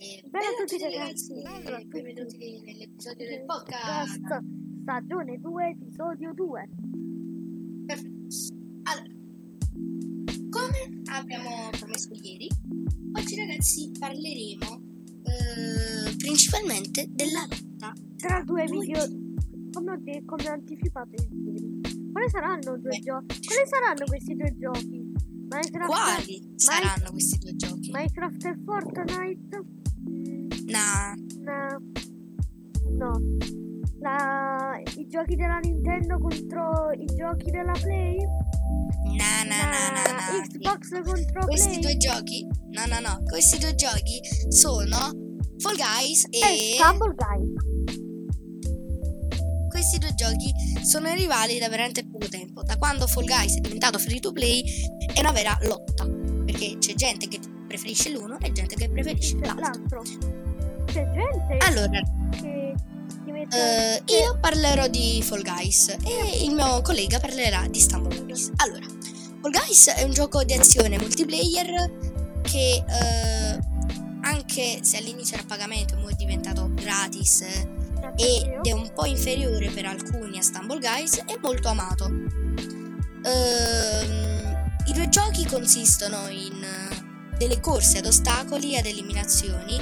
E Bella a tutti ragazzi, ragazzi, e benvenuti nell'episodio del podcast. stagione 2 episodio 2 Perfetto. Allora, come abbiamo promesso ieri, oggi ragazzi parleremo eh, principalmente della lotta tra due video come ho, de- come anticipato ieri quali saranno due giochi quali saranno questi due giochi Minecraft Quali saranno questi due giochi? Minecraft e Fortnite Nah, no no La- i giochi della Nintendo contro i giochi della Play nah, nah, nah, La nah. Xbox contro Questi Play due giochi, no, no, no, questi due giochi sono Fall Guys e e Stumble Guy questi due giochi sono rivali da veramente poco tempo. Da quando Fall Guys è diventato free to play è una vera lotta. Perché c'è gente che preferisce l'uno e gente che preferisce l'altro. l'altro c'è gente Allora, che ti mette che- io parlerò di Fall Guys e il mio collega parlerà di Stumble Guys. Allora, Fall Guys è un gioco di azione multiplayer che eh, anche se all'inizio era a pagamento è diventato gratis ed è un po' inferiore per alcuni a Stumble Guys, è molto amato. Ehm, I due giochi consistono in eh, delle corse ad ostacoli e ad eliminazioni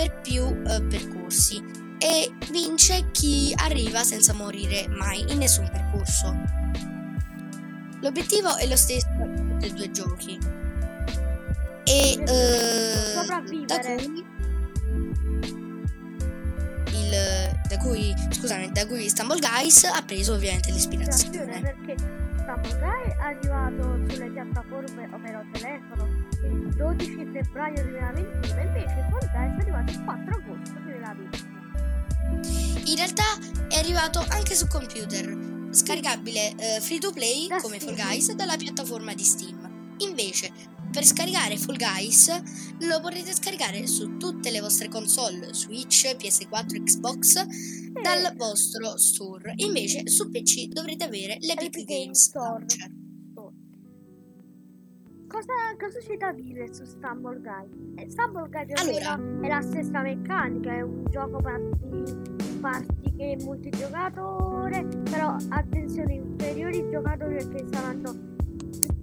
per più eh, percorsi e vince chi arriva senza morire mai in nessun percorso. L'obiettivo è lo stesso e due giochi. E eh, da Sopravvivere. cui il, da cui scusami da cui Stumble Guys ha preso ovviamente ispirazione l'ispirazione perché Stumble Guy è arrivato sulle piattaforme ovvero telefono il 12 febbraio 2021 invece Fall Guys è arrivato il 4 agosto 2020 in realtà è arrivato anche su computer scaricabile eh, free to play Da come Fall. Guys dalla piattaforma di Steam invece per scaricare Fall Guys lo potrete scaricare su tutte le vostre console Switch, PS4, Xbox dal vostro store invece su PC dovrete avere l'Epic Epic Games. Launcher Cosa, cosa c'è da dire su Stumble Guy? Eh, Stumble Guy Allora. è la stessa meccanica, è un gioco party, party game multigiocatore, però attenzione, inferiori giocatori perché saranno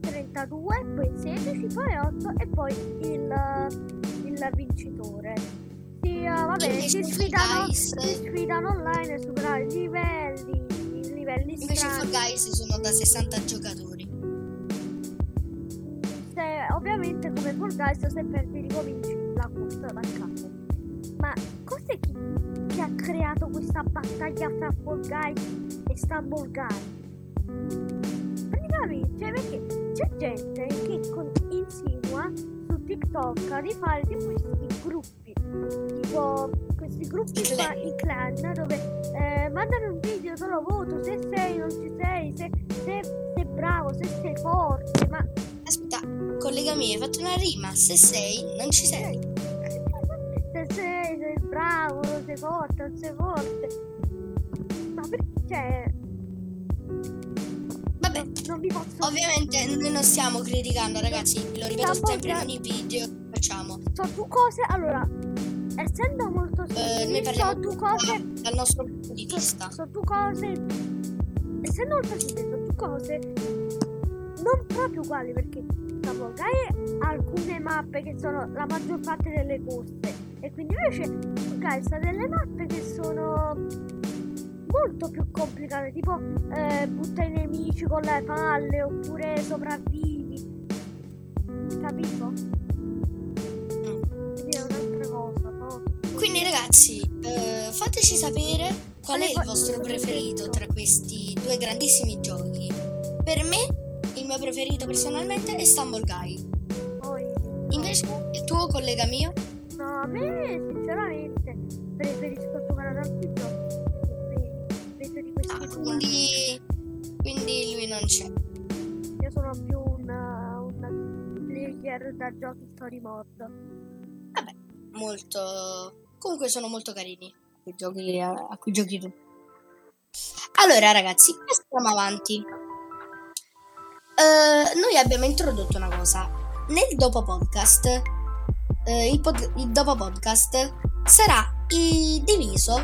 32, poi 16, poi 8 e poi il, il vincitore. Sì, eh, vabbè, Invece si sfidano, si sfidano online a superare i livelli, i livelli invece strani. Fall Guys sono da 60 giocatori se, ovviamente come Fall Guys se perdi ricominci la corsa dal capo ma cos'è chi, chi ha creato questa battaglia fra Fall Guys e Stumble Guys? Praticamente cioè perché c'è gente che con- insinua su TikTok di fare tipo questi gruppi tipo questi gruppi qua clan. i clan dove eh, mandano un video te lo voto se sei non ci sei se, se sei bravo se sei forte ma aspetta collegami hai fatto una rima se sei non ci sei se sei, sei bravo, non sei forte, non sei forte. Ma perché cioè, non, vi posso Ovviamente noi non stiamo criticando ragazzi, lo ripeto Stumble sempre in Guys- ogni video che facciamo. So due cose, allora, essendo molto Eh, simili, noi so due cose, da- dal nostro punto di so, vista. so due cose, essendo molto simili, so due cose non proprio uguali perché Stumble Guy ha alcune mappe che sono la maggior parte delle corse e quindi invece Fall Guys ha delle mappe che sono molto più complicate tipo eh, butta i nemici con le palle oppure sopravvivi capito? quindi è un'altra cosa no? Quindi ragazzi, eh, fateci sapere qual è il vostro vo- preferito tra questi due grandissimi giochi. Per me, il mio preferito personalmente è Stumble Guy. Invece, il tuo collega mio? no a me sinceramente quindi, quindi lui non c'è. io sono più un, un player da giochi story mode Vabbè, molto... Comunque sono molto carini i giochi a, a cui giochi tu. Allora ragazzi, passiamo avanti. Eh, noi abbiamo introdotto una cosa. Nel dopo podcast eh, il, pod- il dopo podcast sarà diviso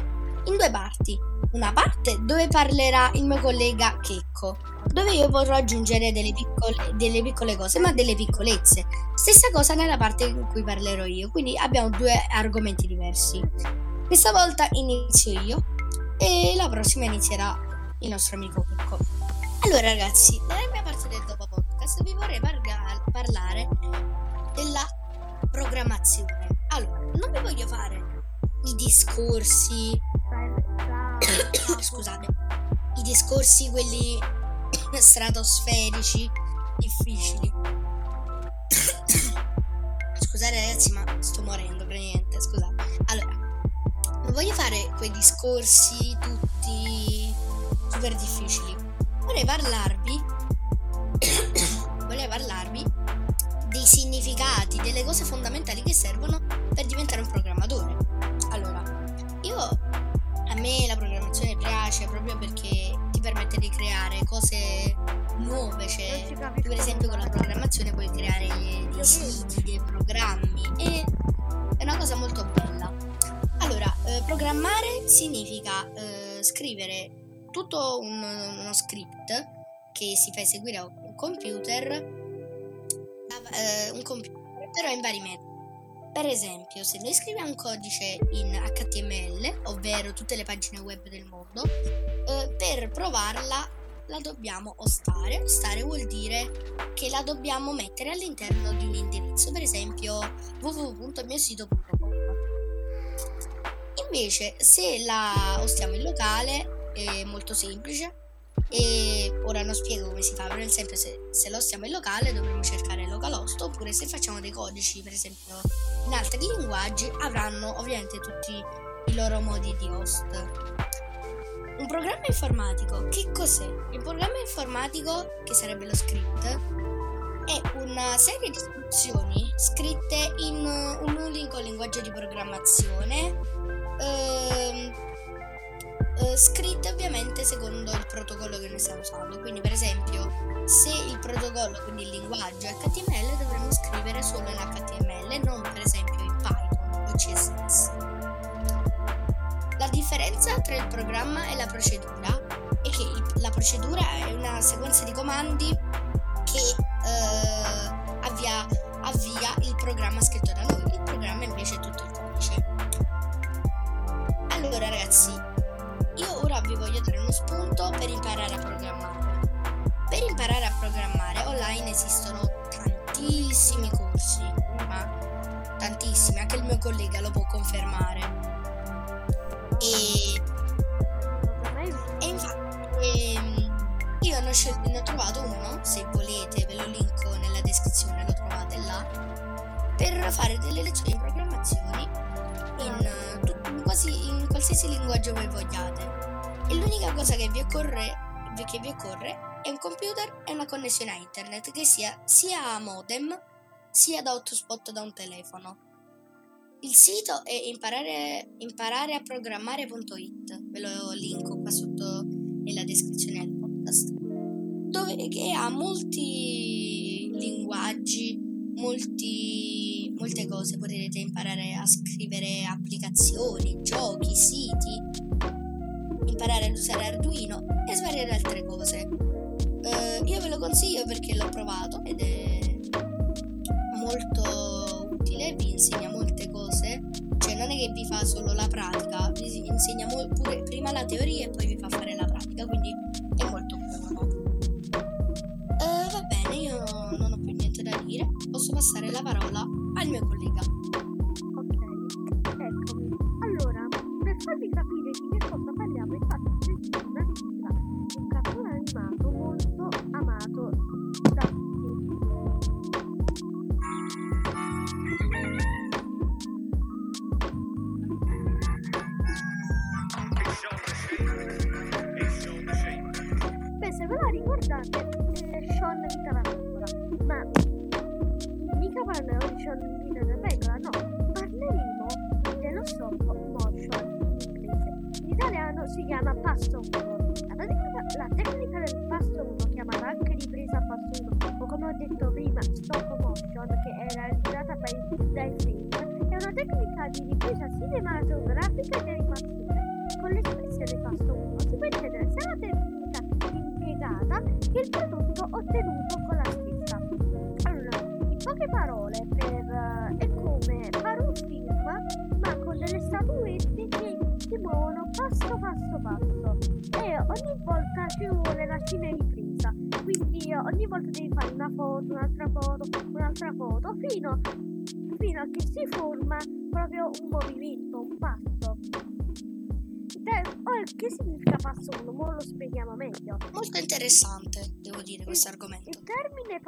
in due parti. Una parte dove parlerà il mio collega Checco, dove io potrò aggiungere delle piccole, delle piccole cose, ma delle piccolezze. Stessa cosa nella parte in cui parlerò io, quindi abbiamo due argomenti diversi. Questa volta inizio io e la prossima inizierà il nostro amico Checco. Allora ragazzi, nella mia parte del dopo podcast vi vorrei parla- parlare della programmazione. Allora, non vi voglio fare i discorsi, scusate, i discorsi quelli stratosferici, difficili. Scusate ragazzi, ma sto morendo praticamente, scusate. Allora, non voglio fare quei discorsi tutti super difficili. Vorrei parlarvi vorrei parlarvi dei significati, delle cose fondamentali che servono per diventare un programmatore. Cose nuove, cioè per esempio con la programmazione puoi creare dei siti, dei programmi e è una cosa molto bella. Allora, eh, programmare significa eh, scrivere tutto un, uno script che si fa eseguire a un computer, eh, un computer però in vari metodi. Per esempio, se noi scriviamo un codice in HTML, ovvero tutte le pagine web del mondo, eh, per provarla la dobbiamo ostare. Ostare vuol dire che la dobbiamo mettere all'interno di un indirizzo, per esempio www.miosito.com. Invece, se la ostiamo in locale, è molto semplice. E ora non spiego come si fa, però nel senso se, se lo stiamo in locale dovremo cercare localhost oppure se facciamo dei codici, per esempio in altri linguaggi, avranno ovviamente tutti i loro modi di host. Un programma informatico, che cos'è? Il programma informatico, che sarebbe lo script, è una serie di istruzioni scritte in un unico linguaggio di programmazione, ehm, eh, scritte ovviamente secondo il protocollo che noi stiamo usando. Quindi, per esempio, se il protocollo, quindi il linguaggio è HTML, dovremmo scrivere solo in HTML, non per esempio in Python o CSS. Differenza tra il programma e la procedura è che la procedura è una sequenza di comandi che eh, avvia, avvia il programma scritto da noi, il programma invece è tutto il codice. Allora ragazzi, io ora vi voglio dare uno spunto per imparare a programmare. Per imparare a programmare online esistono tantissimi corsi, ma tantissimi, anche il mio collega lo può confermare. E, e infatti ehm, io ne ho, scel- ne ho trovato uno, se volete ve lo linko nella descrizione, lo trovate là, per fare delle lezioni di programmazione in, tut- in quasi in qualsiasi linguaggio voi vogliate. E l'unica cosa che vi occorre, che vi occorre è un computer e una connessione a internet che sia sia a modem sia da hotspot da un telefono. Il sito è imparare, imparare a programmare.it, ve lo linko qua sotto nella descrizione del podcast, dove che ha molti linguaggi, molti, molte cose, potete imparare a scrivere applicazioni, giochi, siti, imparare ad usare Arduino e svariate altre cose. Uh, io ve lo consiglio perché l'ho provato ed è molto utile, vi insegna che vi fa solo la pratica, vi insegna pure prima la teoria e poi vi fa fare la pratica, quindi è molto buono. Uh, va bene, io non ho più niente da dire, posso passare la parola al mio collega. Ok, eccomi. Allora, per farvi capire di una tecnica di ripresa cinematografica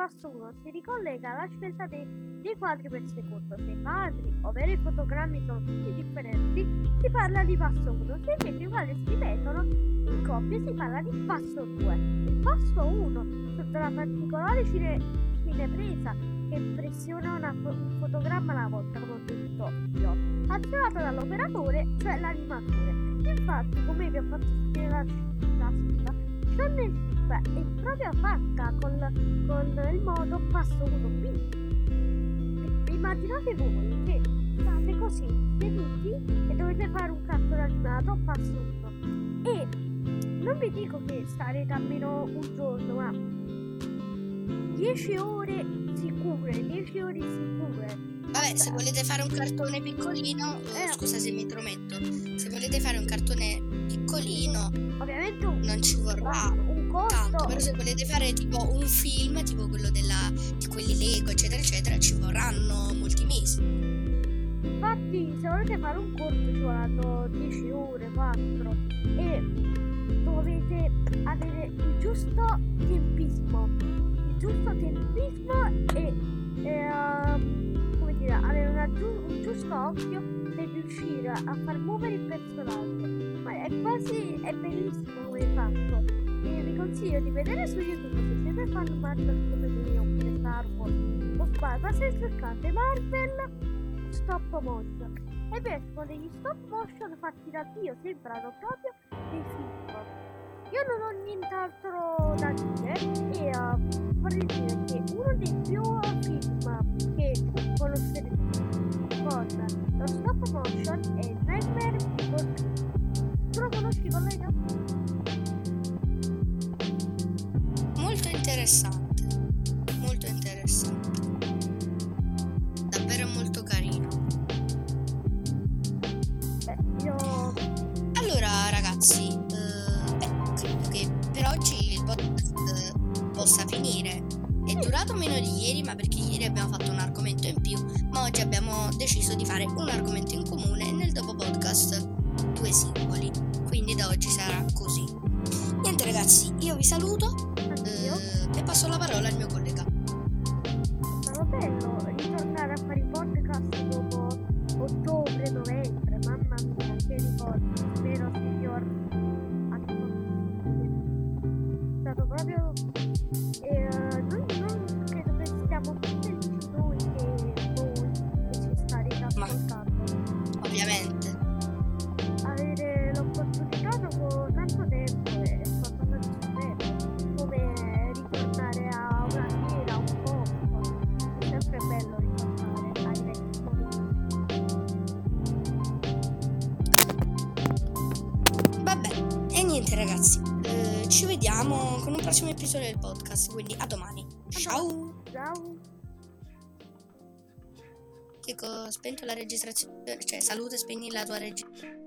1 si ricollega alla scelta dei, dei quadri per secondo. Se i quadri, ovvero i fotogrammi, sono tutti differenti, si parla di passo 1. Se invece i quadri si ripetono in coppie, si parla di passo 2. Il passo 1, sotto la particolare cine, cinepresa che impressiona una, un fotogramma alla volta, come ho detto io, azionato dall'operatore, cioè l'animatore. Infatti, come vi ho fatto sentire la, la sigla, Shaun è proprio fatta con, con il modo passo 1 quindi immaginate voi che state così seduti e dovete fare un cartone animato passo 1 e non vi dico che starete almeno un giorno ma 10 ore sicure 10 ore sicure. Vabbè, se volete fare un cartone piccolino, eh, scusa se mi intrometto, se volete fare un cartone piccolino, ovviamente non ci vorrà costo. tanto, però se volete fare tipo un film, tipo quello della, di quelli Lego, eccetera, eccetera, ci vorranno molti mesi. Infatti, se volete fare un corto ci vorranno 10 ore, 4 e dovete avere il giusto tempismo, il giusto tempismo e, e uh, dire, avere una, un giusto occhio per riuscire a far muovere il personaggio. Ma è quasi, è bellissimo come fatto. E vi consiglio di vedere su YouTube se siete fan Marvel come me oppure Star Wars o Spider, se cercate Marvel stop motion. E beh, sono degli stop motion fatti da Dio, sembrano proprio dei film. Io non ho nient'altro da dire e uh, vorrei dire che uno dei più film che conoscerete con lo stop motion è Nightmare Before Tu lo conosci collega? Molto interessante, molto interessante. Davvero molto carino. Beh, io... Allora ragazzi, eh, beh, credo che per oggi il podcast possa finire. È durato meno di ieri, ma perché ieri abbiamo fatto un argomento in più, ma oggi abbiamo deciso di fare un argomento in comune nel dopo podcast due singoli. Quindi da oggi sarà così. Niente ragazzi, io vi saluto eh, e passo la parola al mio collega. Sarà bello ritornare a fare i podcast dopo ottobre, novembre, mamma mia, che ricordi, spero signor. È stato proprio niente episodio del podcast, quindi a domani. Ciao! Ciao! Dico, spento la registrazione, cioè salute, spegni la tua registrazione.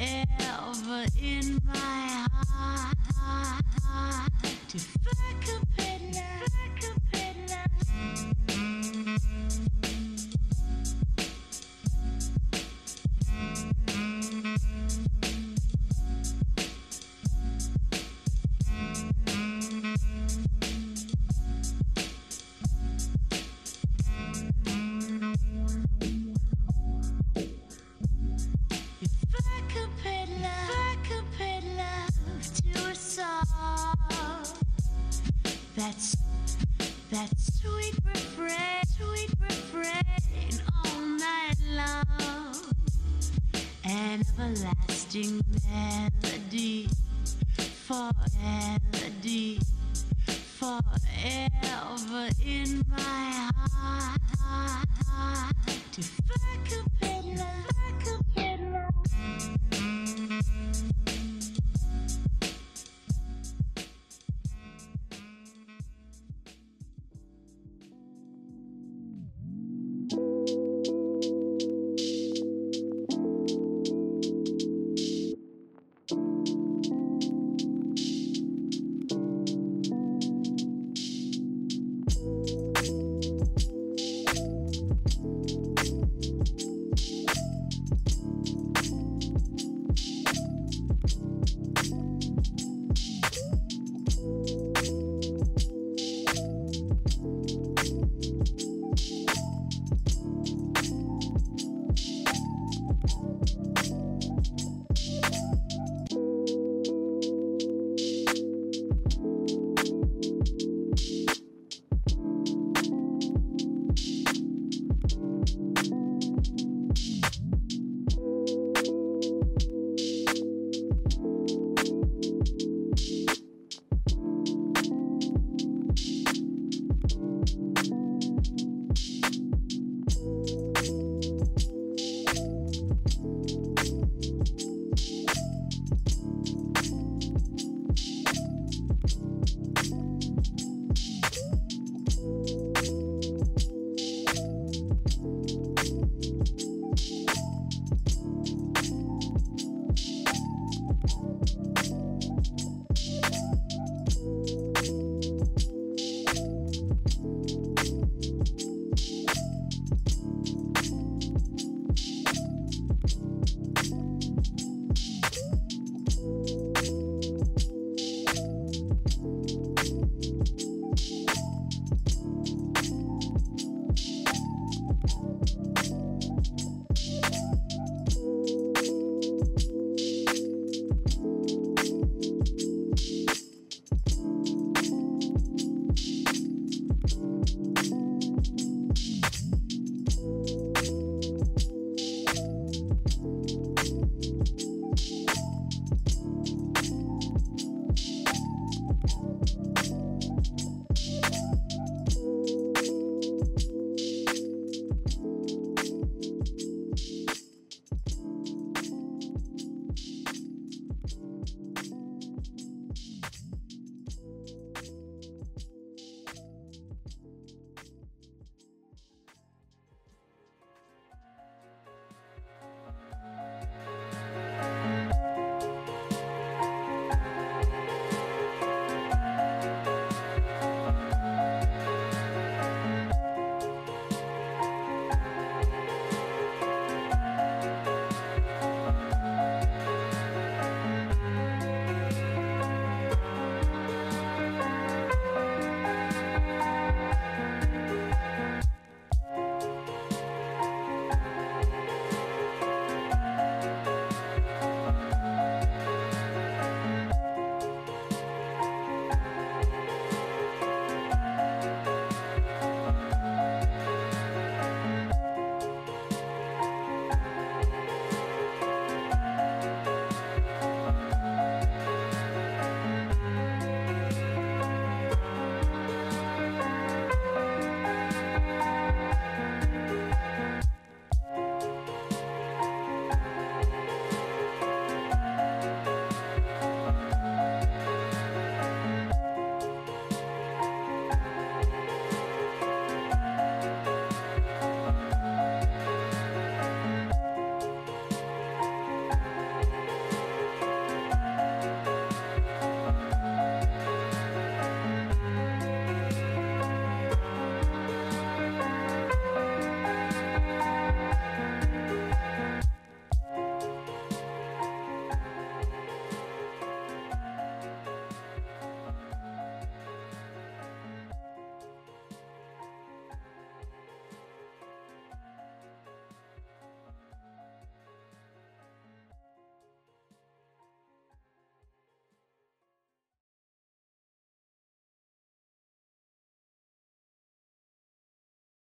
Ever in my heart. If I could pin